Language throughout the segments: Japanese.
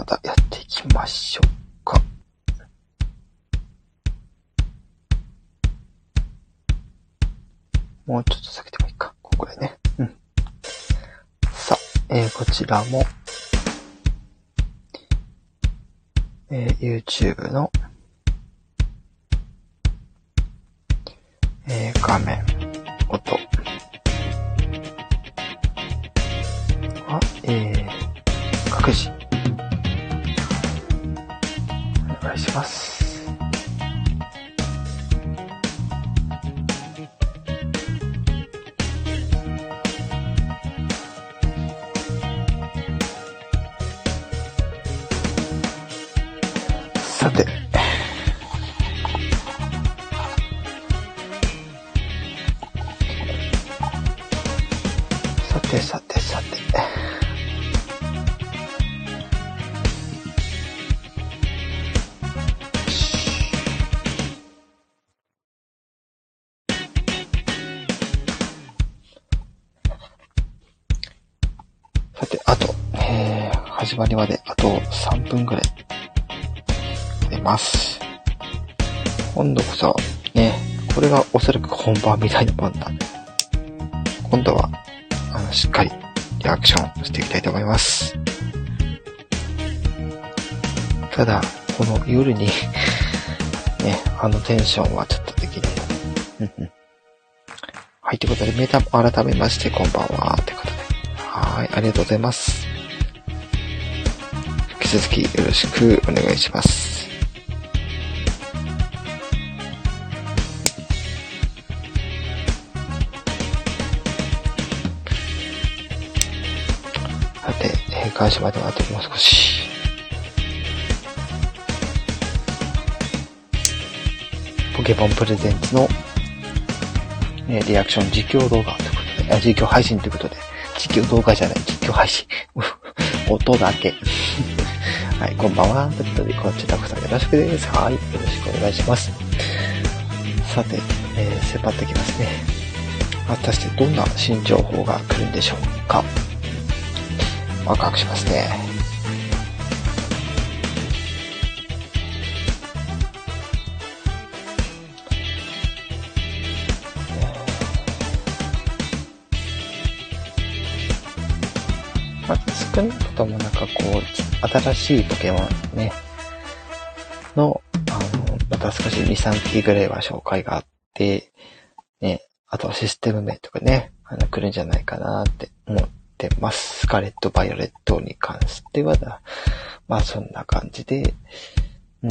またやっていきましょうか。もうちょっと下げてもいいか。ここでね。うん。さあ、えー、こちらも、えー、YouTube の、さてさてさて。あと、えー、始まりまであと3分ぐらいます。今度こそ、ね、これがおそらく本番みたいなもんなんで、今度は、あの、しっかりリアクションしていきたいと思います。ただ、この夜に ね、あのテンションはちょっとできない。はい、ということで、メータも改めまして、こんばんは、ってことで。はい、ありがとうございます。引き続きよろしくお願いします。さて、え開始まではあともう少し。ポケモンプレゼンツの、えリアクション実況動画ということで、あ、実況配信ということで、実況動画じゃない、実況配信。音だけ。はい、こんばんは。ということで、こちらこそよろしくです。はい、よろしくお願いします。さて、えー、迫ってきますね。果たしてどんな新情報が来るんでしょうか。ワクワクしますね。まあ、少なくともなんかこう、新しいポケモンね、の、あの、また少し2、3期ぐらいは紹介があって、ね、あとはシステム名とかね、あの、来るんじゃないかなって思ってます。スカレット・バイオレットに関してはだ、まあそんな感じで、う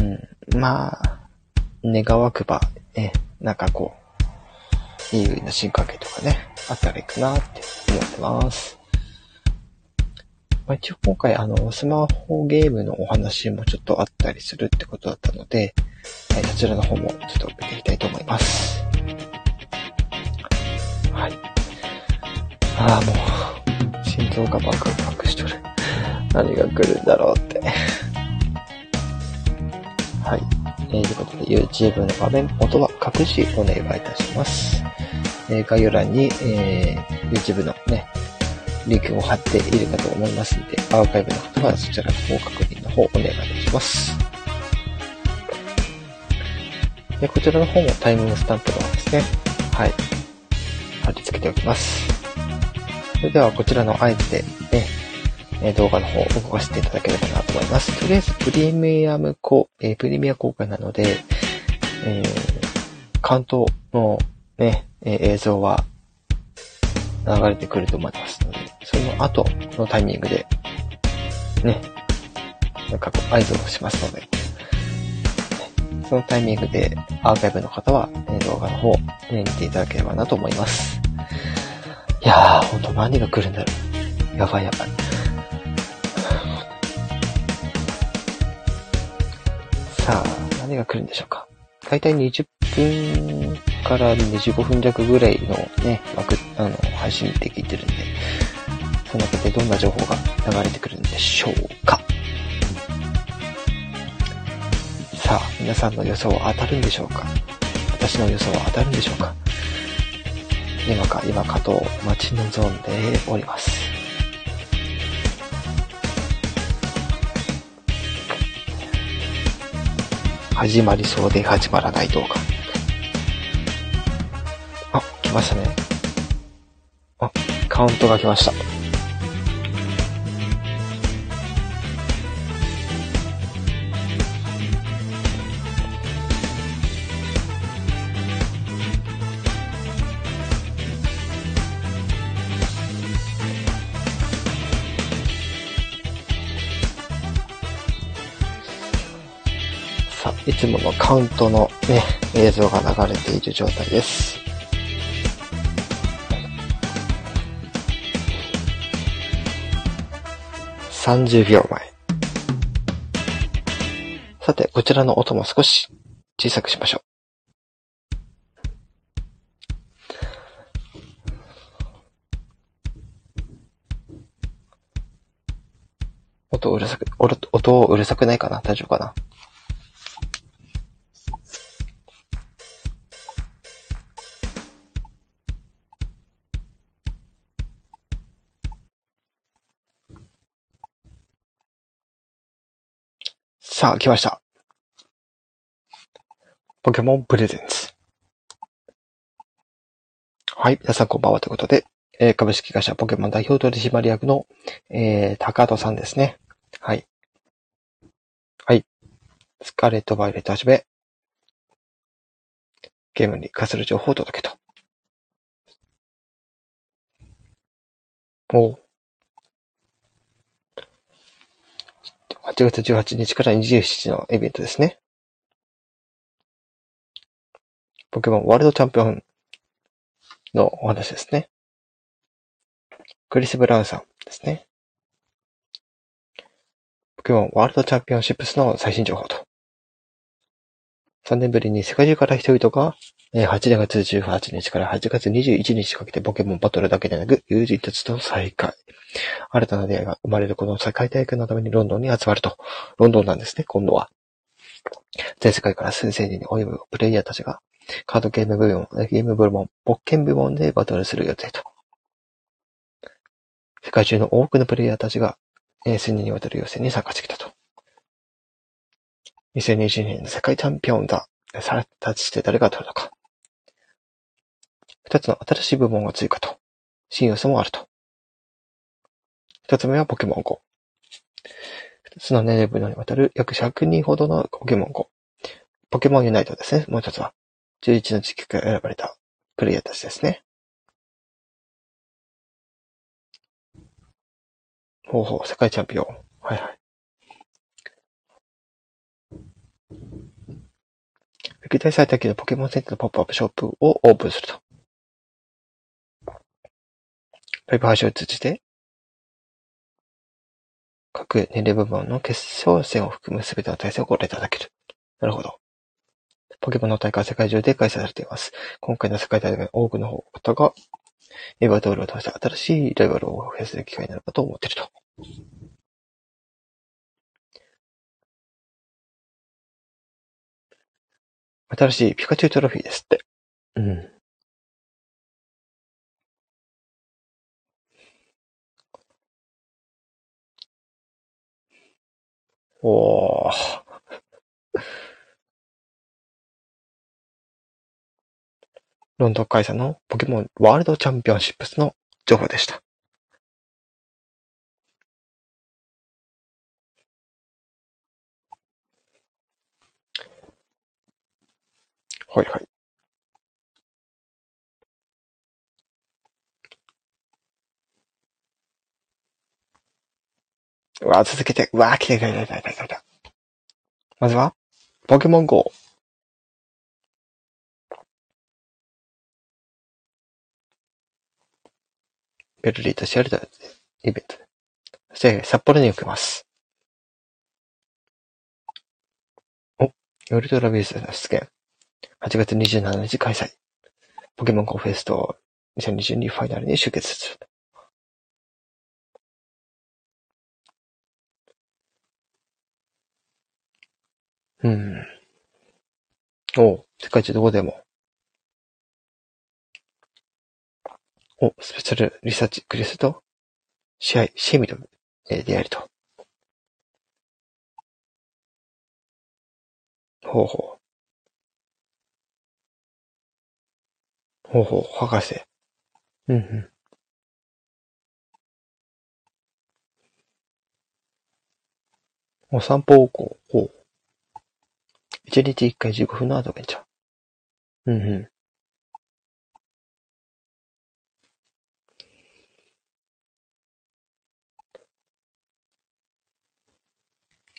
ん、まあ、願わくば、ね、なんかこう、いいの進化系とかね、あったらいいかなって思ってます。まあ、一応今回あの、スマホゲームのお話もちょっとあったりするってことだったので、はい、そちらの方もちょっと見ていきたいと思います。はい。ああ、もう、心臓がバクバクしとる。何が来るんだろうって。はい。えー、ということで、YouTube の画面、音は各自お願いいたします。えー、概要欄に、えー、YouTube のね、リンクを貼っているかと思いますので、アーカイブの方はそちらの方確認の方お願いいたします。でこちらの方もタイムスタンプの方ですね。はい。貼り付けておきます。それではこちらの合図でね、動画の方を動かしていただければなと思います。とりあえずプレミアム公、えー、プレミア公開なので、えー、関東のね、え、映像は流れてくると思いますので、その後のタイミングで、ね、なんかこう合図をしますので、そのタイミングでアーカイブの方は、ね、動画の方、ね、見ていただければなと思います。いやー、ほんと何が来るんだろう。やばいやばい。さあ、何が来るんでしょうか。だいたい20分から25分弱ぐらいのね、枠、あの、配信って聞いてるんで、その中でどんな情報が流れてくるんでしょうか。さあ、皆さんの予想は当たるんでしょうか私の予想は当たるんでしょうか今か今かと待ち望んでおります。始まりそうで始まらない動画。あ、来ましたね。あ、カウントが来ました。カウントのね、映像が流れている状態です。30秒前。さて、こちらの音も少し小さくしましょう。音うるさく、音うるさくないかな？大丈夫かな？さあ、来ました。ポケモンプレゼンツ。はい、皆さんこんばんはということで、えー、株式会社ポケモン代表取締役の、えー、高戸さんですね。はい。はい。スカーレット・バイレットはじめ、ゲームに関する情報を届けと。お8月18日から27日のイベントですね。ポケモンワールドチャンピオンのお話ですね。クリス・ブラウンさんですね。ポケモンワールドチャンピオンシップスの最新情報と。3年ぶりに世界中から人々が8月18日から8月21日かけてポケモンバトルだけでなく、友人たちと再会。新たな出会いが生まれるこの世界大会のためにロンドンに集まると。ロンドンなんですね、今度は。全世界から数千人に及ぶプレイヤーたちが、カードゲーム部門、ゲーム部門、ポッケン部門でバトルする予定と。世界中の多くのプレイヤーたちが、1000人にわたる予選に参加してきたと。2020年の世界チャンピオンだ。さらたちして誰が取るのか。二つの新しい部門が追加と、新要素もあると。一つ目はポケモン GO。二つの年齢分野にわたる約100人ほどのポケモン GO。ポケモンユナイトですね。もう一つは、11の地区から選ばれたプレイヤーたちですね。ほうほう、世界チャンピオン。はいはい。歴代最多級のポケモンセンターのポップアップショップをオープンすると。ライブ配信を通じて、各年齢部門の決勝戦を含むすべての対戦をご覧いただける。なるほど。ポケモンの大会は世界中で開催されています。今回の世界大会の多くの方が、エヴァドールを通して新しいライバルを増やす機会になるかと思っていると。新しいピカチュウトロフィーですって。うん。おー。ロンドン開催のポケモンワールドチャンピオンシップスの情報でした。はいはい。うわ、続けて。うわ、来て来た来た来た来た。まずは、ポケモン GO。ベルリーとシェルターイベントで。そして、札幌に行きます。お、ウルトラビースの出現。8月27日開催。ポケモン GO フェスト2022ファイナルに集結する。うん。お世界中どこでも。お、スペシャルリサーチクリスと試合、シェミと、えー、出会えると。ほうほう。ほうほう、博士。うんうん。お散歩をこう、ほう。一日一回15分のアドベンチャー。うんうん。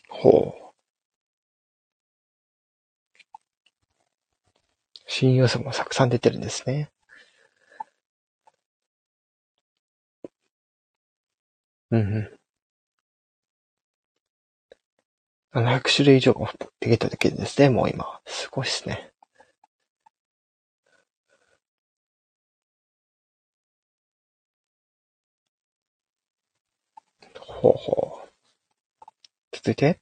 ほう。新要素もたくさん出てるんですね。うんうん。700種類以上もできただけですね、もう今。すごいですね。ほうほう。続いて。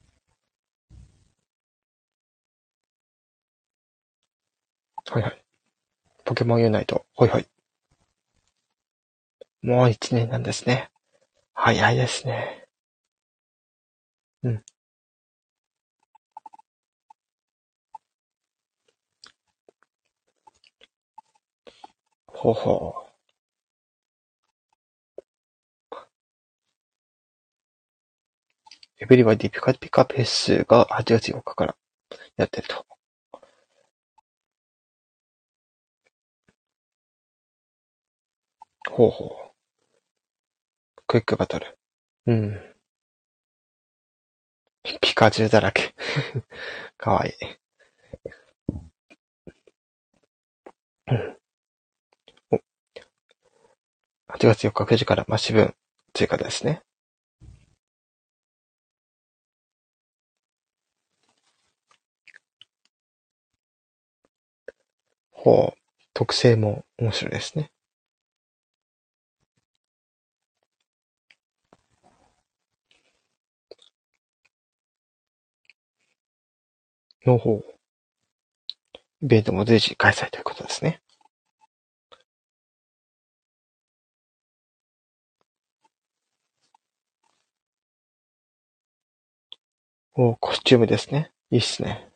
はいはい。ポケモンユナイト。はいはい。もう一年なんですね。早いですね。うん。ほほう。エブリバディピカピカフェスが8月4日からやってると。ほうほう。クイックバトル。うん。ピカチュウだらけ。かわいい。うん。8月4日9時からマッシブン追加ですね。ほう。特性も面白いですね。の方。イベントも随時開催ということですね。おコスチュームですね。いいっすね。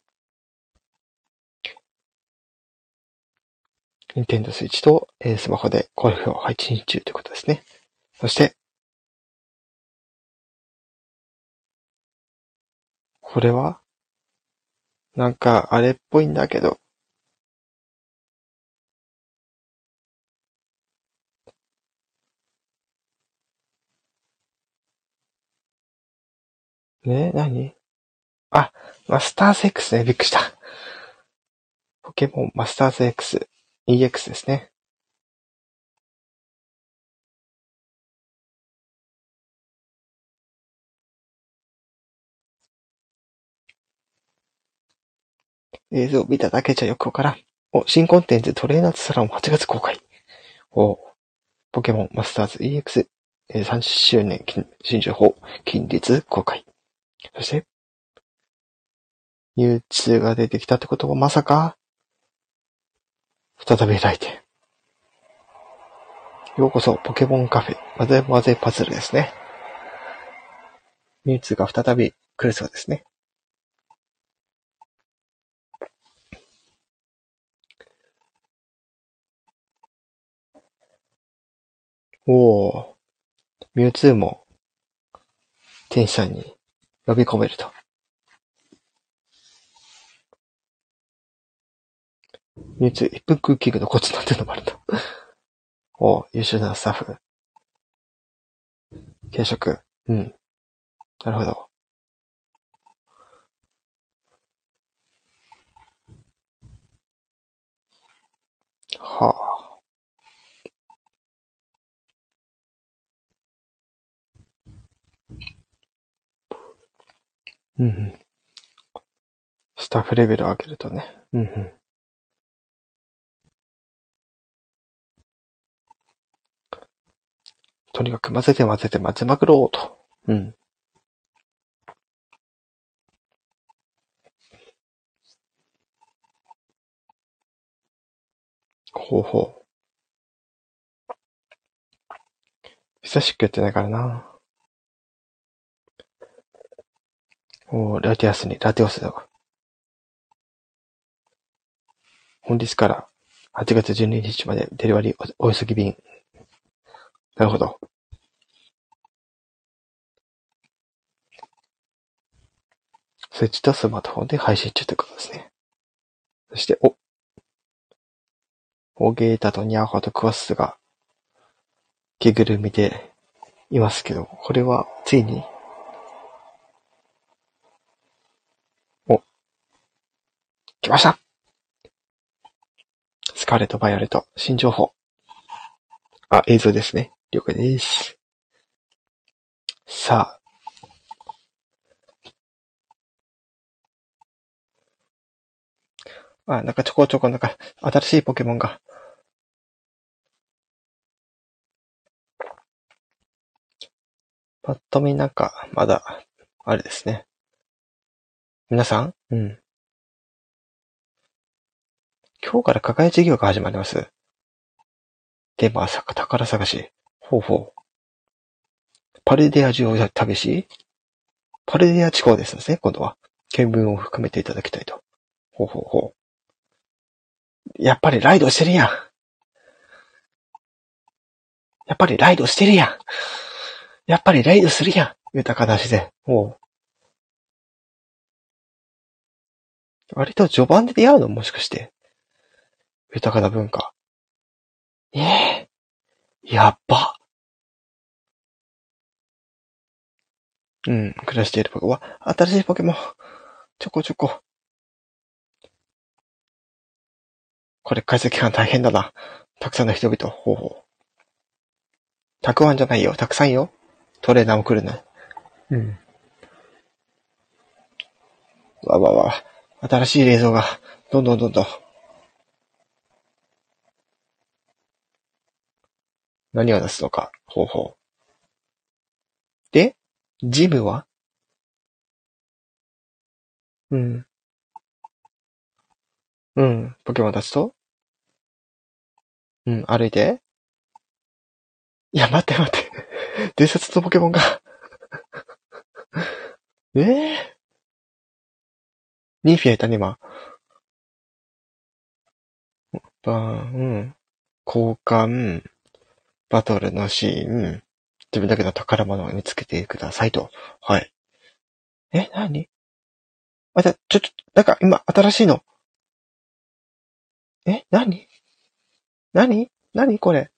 ニンテンドスイッチと、えースマホで好評配信中ということですね。そして、これはなんか、あれっぽいんだけど。ね何？あ、マスターズ X ね。びっくりした。ポケモンマスターズ X、EX ですね。映像を見ただけじゃよくわからん。お、新コンテンツトレーナーズサラン8月公開。お、ポケモンマスターズ EX、えー30周年新情報、近日公開。そして、ミュウツーが出てきたってことはまさか、再び来店。ようこそ、ポケモンカフェ、混ぜ混ぜパズルですね。ミュウツーが再び来るそうですね。おー、ミュウツーも、天使さんに呼び込めると。ミュウツー1分クッキングのコツなんてのもあると。おー、優秀なスタッフ。軽食。うん。なるほど。はあ。うんうん。スタッフレベル上げるとね。うんうん。とにかく混ぜて混ぜて混ぜまくろうと。うん。ほうほう。久しくやってないからな。おーラティアスに、ラテオスだわ。本日から8月12日までデリバリーおお急ぎ便。なるほど。スイッチとスマートフォンで配信中ということですね。そして、お、オーゲータとニャーホとクワスが着ぐるみでいますけど、これはついに、お、来ましたスカーレット・バイオレット、新情報。あ、映像ですね。了解です。さあ、あ、なんかちょこちょこなんか新しいポケモンが。ぱっと見なんか、まだ、あれですね。皆さん？うん。今日から課外授業が始まります。テーマは宝探し。ほうほう。パルデア中を旅しパルデア地方ですね、今度は。見聞を深めていただきたいと。ほうほうほう。やっぱりライドしてるやん。やっぱりライドしてるやん。やっぱりライドするやん。豊かな自然。もう。割と序盤で出会うのもしかして。豊かな文化。ええー、やっば。うん、暮らしているポケモンは、新しいポケモン。ちょこちょこ。これ解析班大変だな。たくさんの人々。ほうほう。たくあんじゃないよ。たくさんよ。トレーナーも来るね。うん。わわわ。新しい冷蔵が、どんどんどんどん。何を出すのか。ほうほう。で、ジムは？うん。うん。ポケモン出すと？うん、歩いて？いや、待って待って。伝説のポケモンが？ええ、ニー？フィアいたね、今。バーン、交換、バトルのシーン、自分だけの宝物を見つけてくださいと。はい。え、なにまた、ちょ、ちょ、なんか今、新しいの。え、なになになにこれ。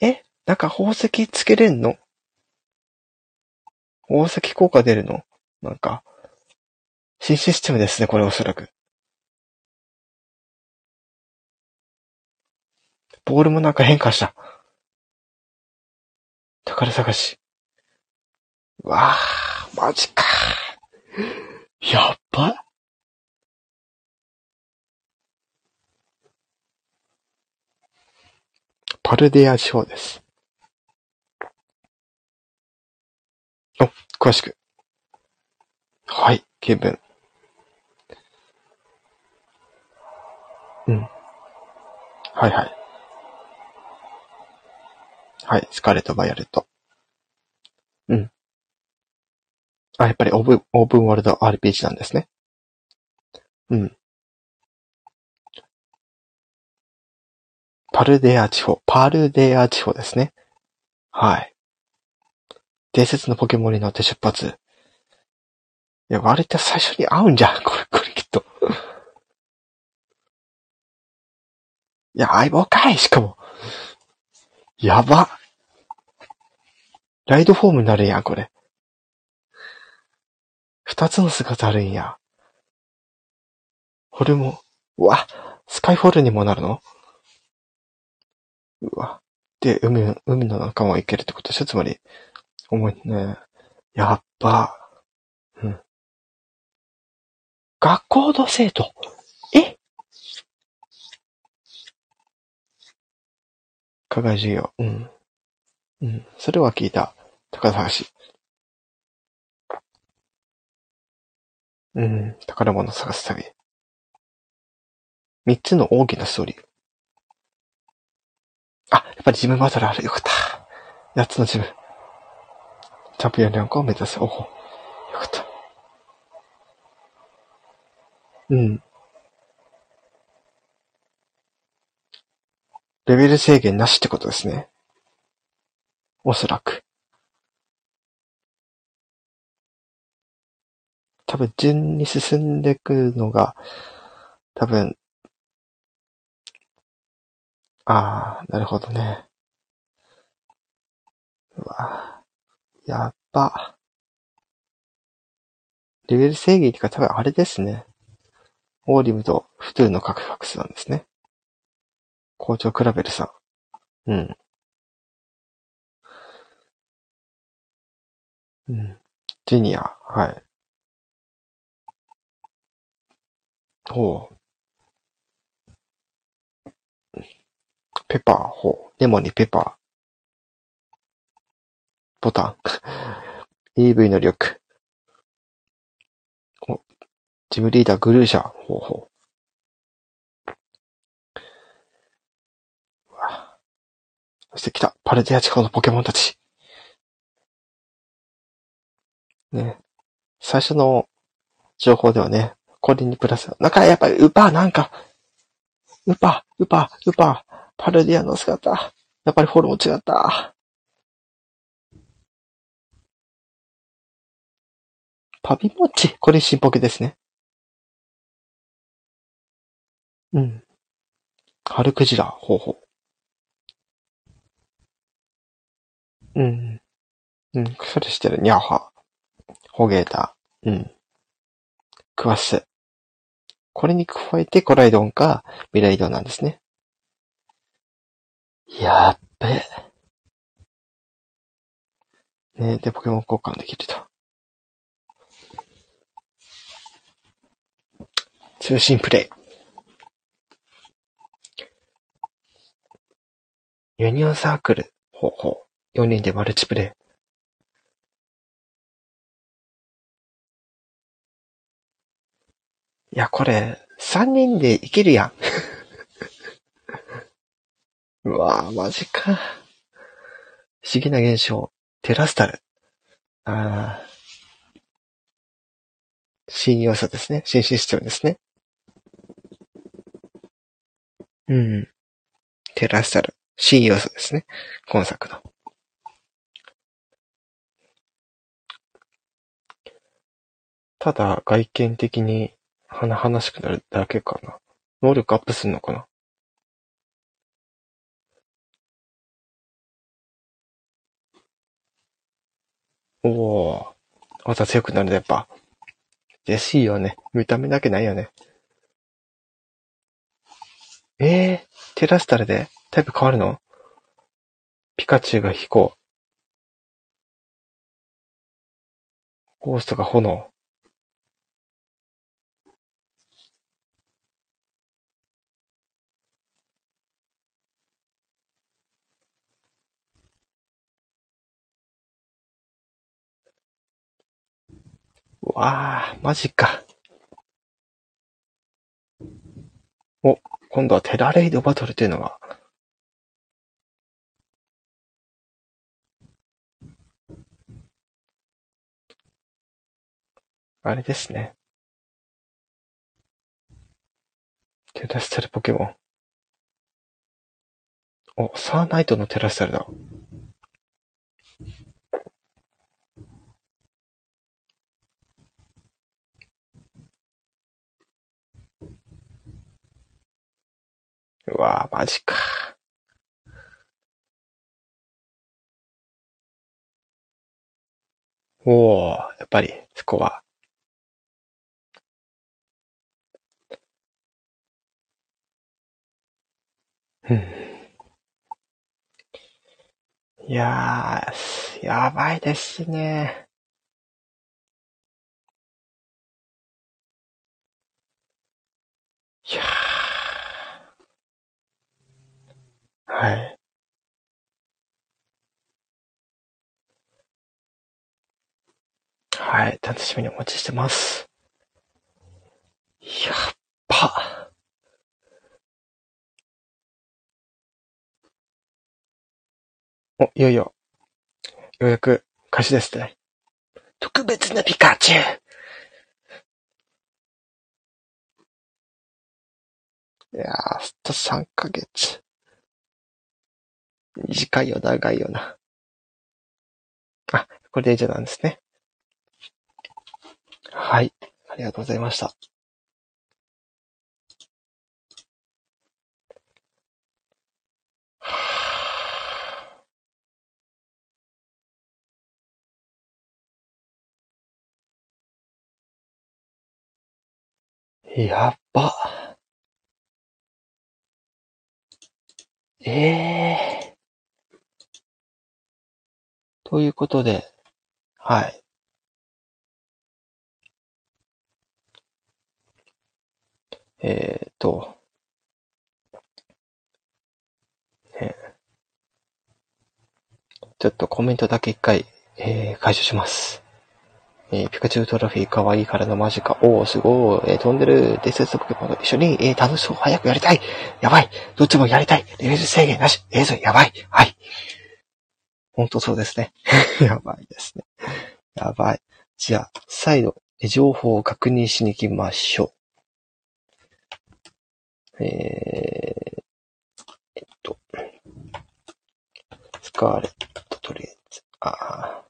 えなんか宝石つけれんの？宝石効果出るの？なんか、新システムですね、これおそらく。ボールもなんか変化した。宝探し。わあ、マジか。やっば。パルデア地方です。お、詳しく。はい、見聞。うん。はいはい。はい、スカーレット・バイオレット。うん。あ、やっぱりオープン、オープンワールド RPG なんですね。うん。パルデア地方、パルデア地方ですね。はい。伝説のポケモンに乗って出発。いや、割と最初に会うんじゃん。これ、これきっと。いや、相棒かいしかも。やば。ライドフォームになるやん、これ。二つの姿あるんや。これも、うわ、スカイフォールにもなるの？うわ。で、海、海の中も行けるってことでしょ？つまり、重いね。やっば。うん。学校の生徒。課外授業。うん。うん。それは聞いた。高橋。うん。宝物探す旅。三つの大きなストーリー。あ、やっぱりジムバトルある。よかった。八つのジム。チャンピオンランクを目指す。おお。よかった。うん。レベル制限なしってことですね。おそらく。多分順に進んでいくのが、多分、ああ、なるほどね。うわやっば。レベル制限ってか多分あれですね。オーリムとフトゥーのカクカクスなんですね。校長クラベルさん。うん。うん。ジュニア、はい。ほう。ペッパー、ほう。レモンにペッパー。ボタン。EV の力。お、ジムリーダーグルーシャー。ほうほう。わそして来た。パルテア地方のポケモンたち。ね。最初の情報ではね、これにプラス、なんかやっぱりウパーなんか、ウパー、ウパー、ウパー、パルディアの姿。やっぱりフォロー違った。パビモッチ。これ新ポケですね。うん。春クジラ。ほうほう。うん。うん。それしてる。ニャーハ。ホゲータ。うん。クワス。これに加えてコライドンかミライドンなんですね。やっべ。ねで、ポケモン交換できると。通信プレイ。ユニオンサークル。ほうほうう。4人でマルチプレイ。いや、これ、3人でいけるやん。うわぁ、マジか。不思議な現象。テラスタル。ああ。新要素ですね。新システムですね。うん。テラスタル。新要素ですね。今作の。ただ、外見的に華々しくなるだけかな。能力アップすんのかなおお、また強くなるね、やっぱ。ですよね。見た目だけないよね。ええー、テラスタルでタイプ変わるの？ピカチュウが飛行。ゴーストが炎。わあ、マジか。お、今度はテラレイドバトルっていうのが。あれですね。テラスタルポケモン。お、サーナイトのテラスタルだ。うわぁ、マジか。おお、やっぱり、そこは。うん。いやー、やばいですね。いやー。はい。はい。楽しみにお待ちしてます。やっば。お、いよいよ、ようやく開始ですね。特別なピカチュウいやー、あと3ヶ月。短いよ、長いよな。あ、これで以上なんですね。はい。ありがとうございました。やっば。ええー。ということで、はい。えー、っと、え、ちょっとコメントだけ一回、えー、解除します。えー、ピカチュウトロフィーかわいいからのマジか。おー、すごい。えー、飛んでる伝説ポケモンと一緒に、えー、楽しそう。早くやりたい。やばい。どっちもやりたい。レベル制限なし。えー、ぞ、やばい。はい。ほんとそうですね。やばいですね。やばい。じゃあ、再度、情報を確認しに行きましょう。えー、えっと、スカーレット、とりあえず、ああ、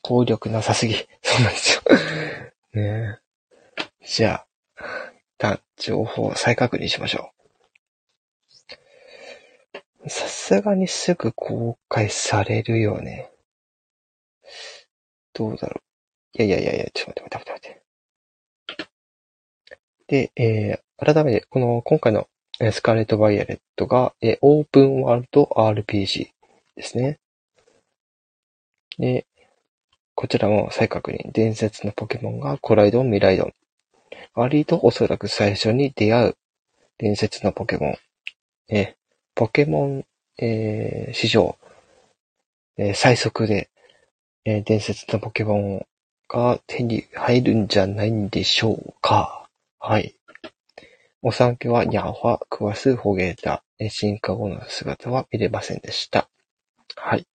効力なさすぎ。そうなんですよ。ねえじゃあ、一旦情報を再確認しましょう。さすがにすぐ公開されるよね。どうだろう。いやいやいやいや、ちょっと待って待って待って。で、えー、改めて、この今回のスカーレット・バイアレットが、えー、オープンワールド RPG ですね。で、こちらも再確認。伝説のポケモンがコライドン、ミライドン。割とおそらく最初に出会う伝説のポケモン。えポケモン、えー、史上、えー、最速で、えー、伝説のポケモンが手に入るんじゃないんでしょうか。はい。お産家はニャーファ、クワス、ホゲータ、進化後の姿は見れませんでした。はい。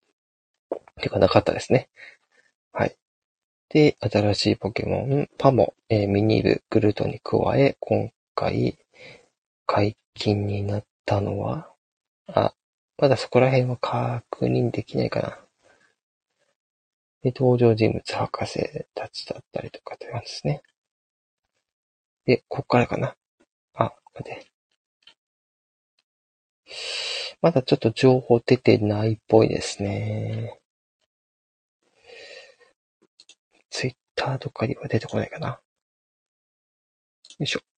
てかなかったですね。はい。で、新しいポケモン、パモ、えー、ミニル、グルトに加え、今回、解禁になったのは、あ、まだそこら辺は確認できないかな。で、登場人物博士たちだったりとかって感じですね。で、こっからかな。あ、待って。まだちょっと情報出てないっぽいですね。ツイッターとかには出てこないかな。よいしょ。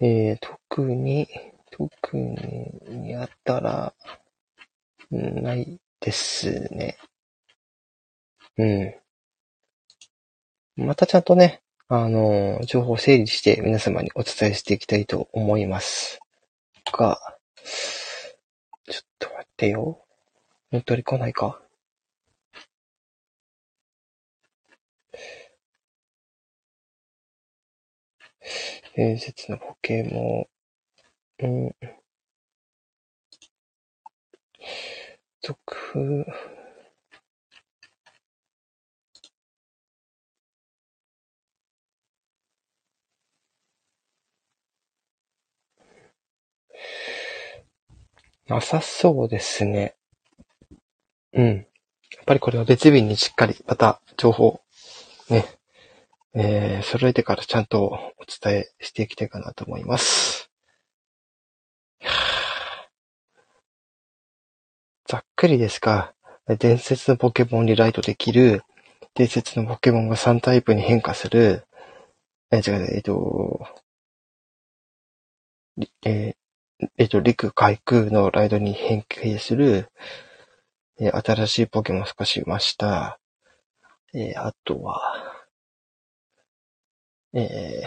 えー、特に、特にやったら、ないですね。うん。またちゃんとね、あの、情報を整理して皆様にお伝えしていきたいと思います。が、ちょっと待ってよ。乗っ取り来ないか伝説のポケモン、うん。続、なさそうですね。うん。やっぱりこれは別日にしっかりまた情報、ね、えー、揃えてからちゃんとお伝えしていきたいかなと思います。ざっくりですが、伝説のポケモンにライトできる、伝説のポケモンが3タイプに変化する、え、違う、えっと、え、えっと、陸海空のライドに変形する、え、新しいポケモン少しいました。え、あとは、え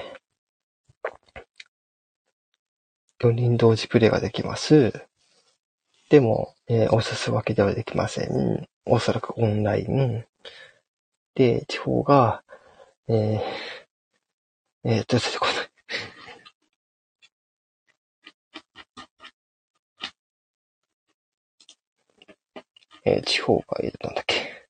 ー、4人同時プレイができます。でも、えー、押すわけではできません。おそらくオンライン。で、地方が、えー、えー、と、出てこない。えー、地方がいるなんだっけ？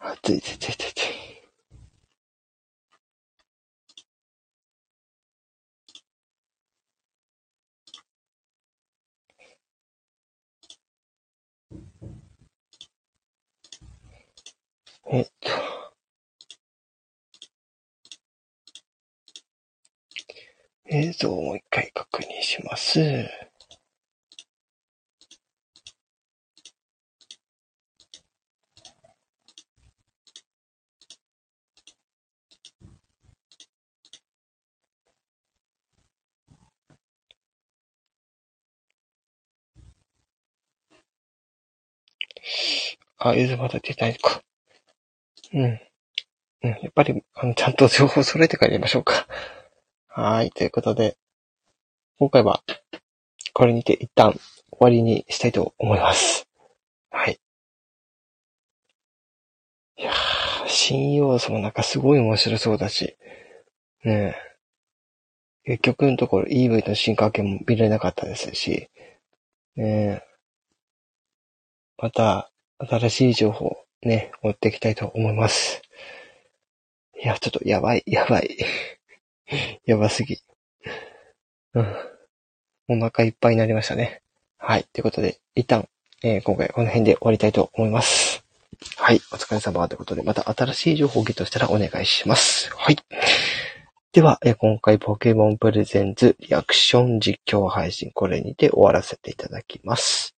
あ、ついついついついつい。えっと。映像をもう一回確認します。あ、映像まだ出ないか。うん。うん。やっぱり、あの、ちゃんと情報揃えてからやりましょうか。はい。ということで、今回は、これにて一旦終わりにしたいと思います。はい。いやー、新要素もなんかすごい面白そうだし、ねえ。結局のところ EV の進化系も見れなかったですし、ねえ。また、新しい情報ね、持っていきたいと思います。いや、ちょっとやばい、やばい。やばすぎ。うん。お腹いっぱいになりましたね。はい。ということで、一旦、えー、今回この辺で終わりたいと思います。はい。お疲れ様ということで、また新しい情報をゲットしたらお願いします。はい。では、えー、今回ポケモンプレゼンツリアクション実況配信、これにて終わらせていただきます。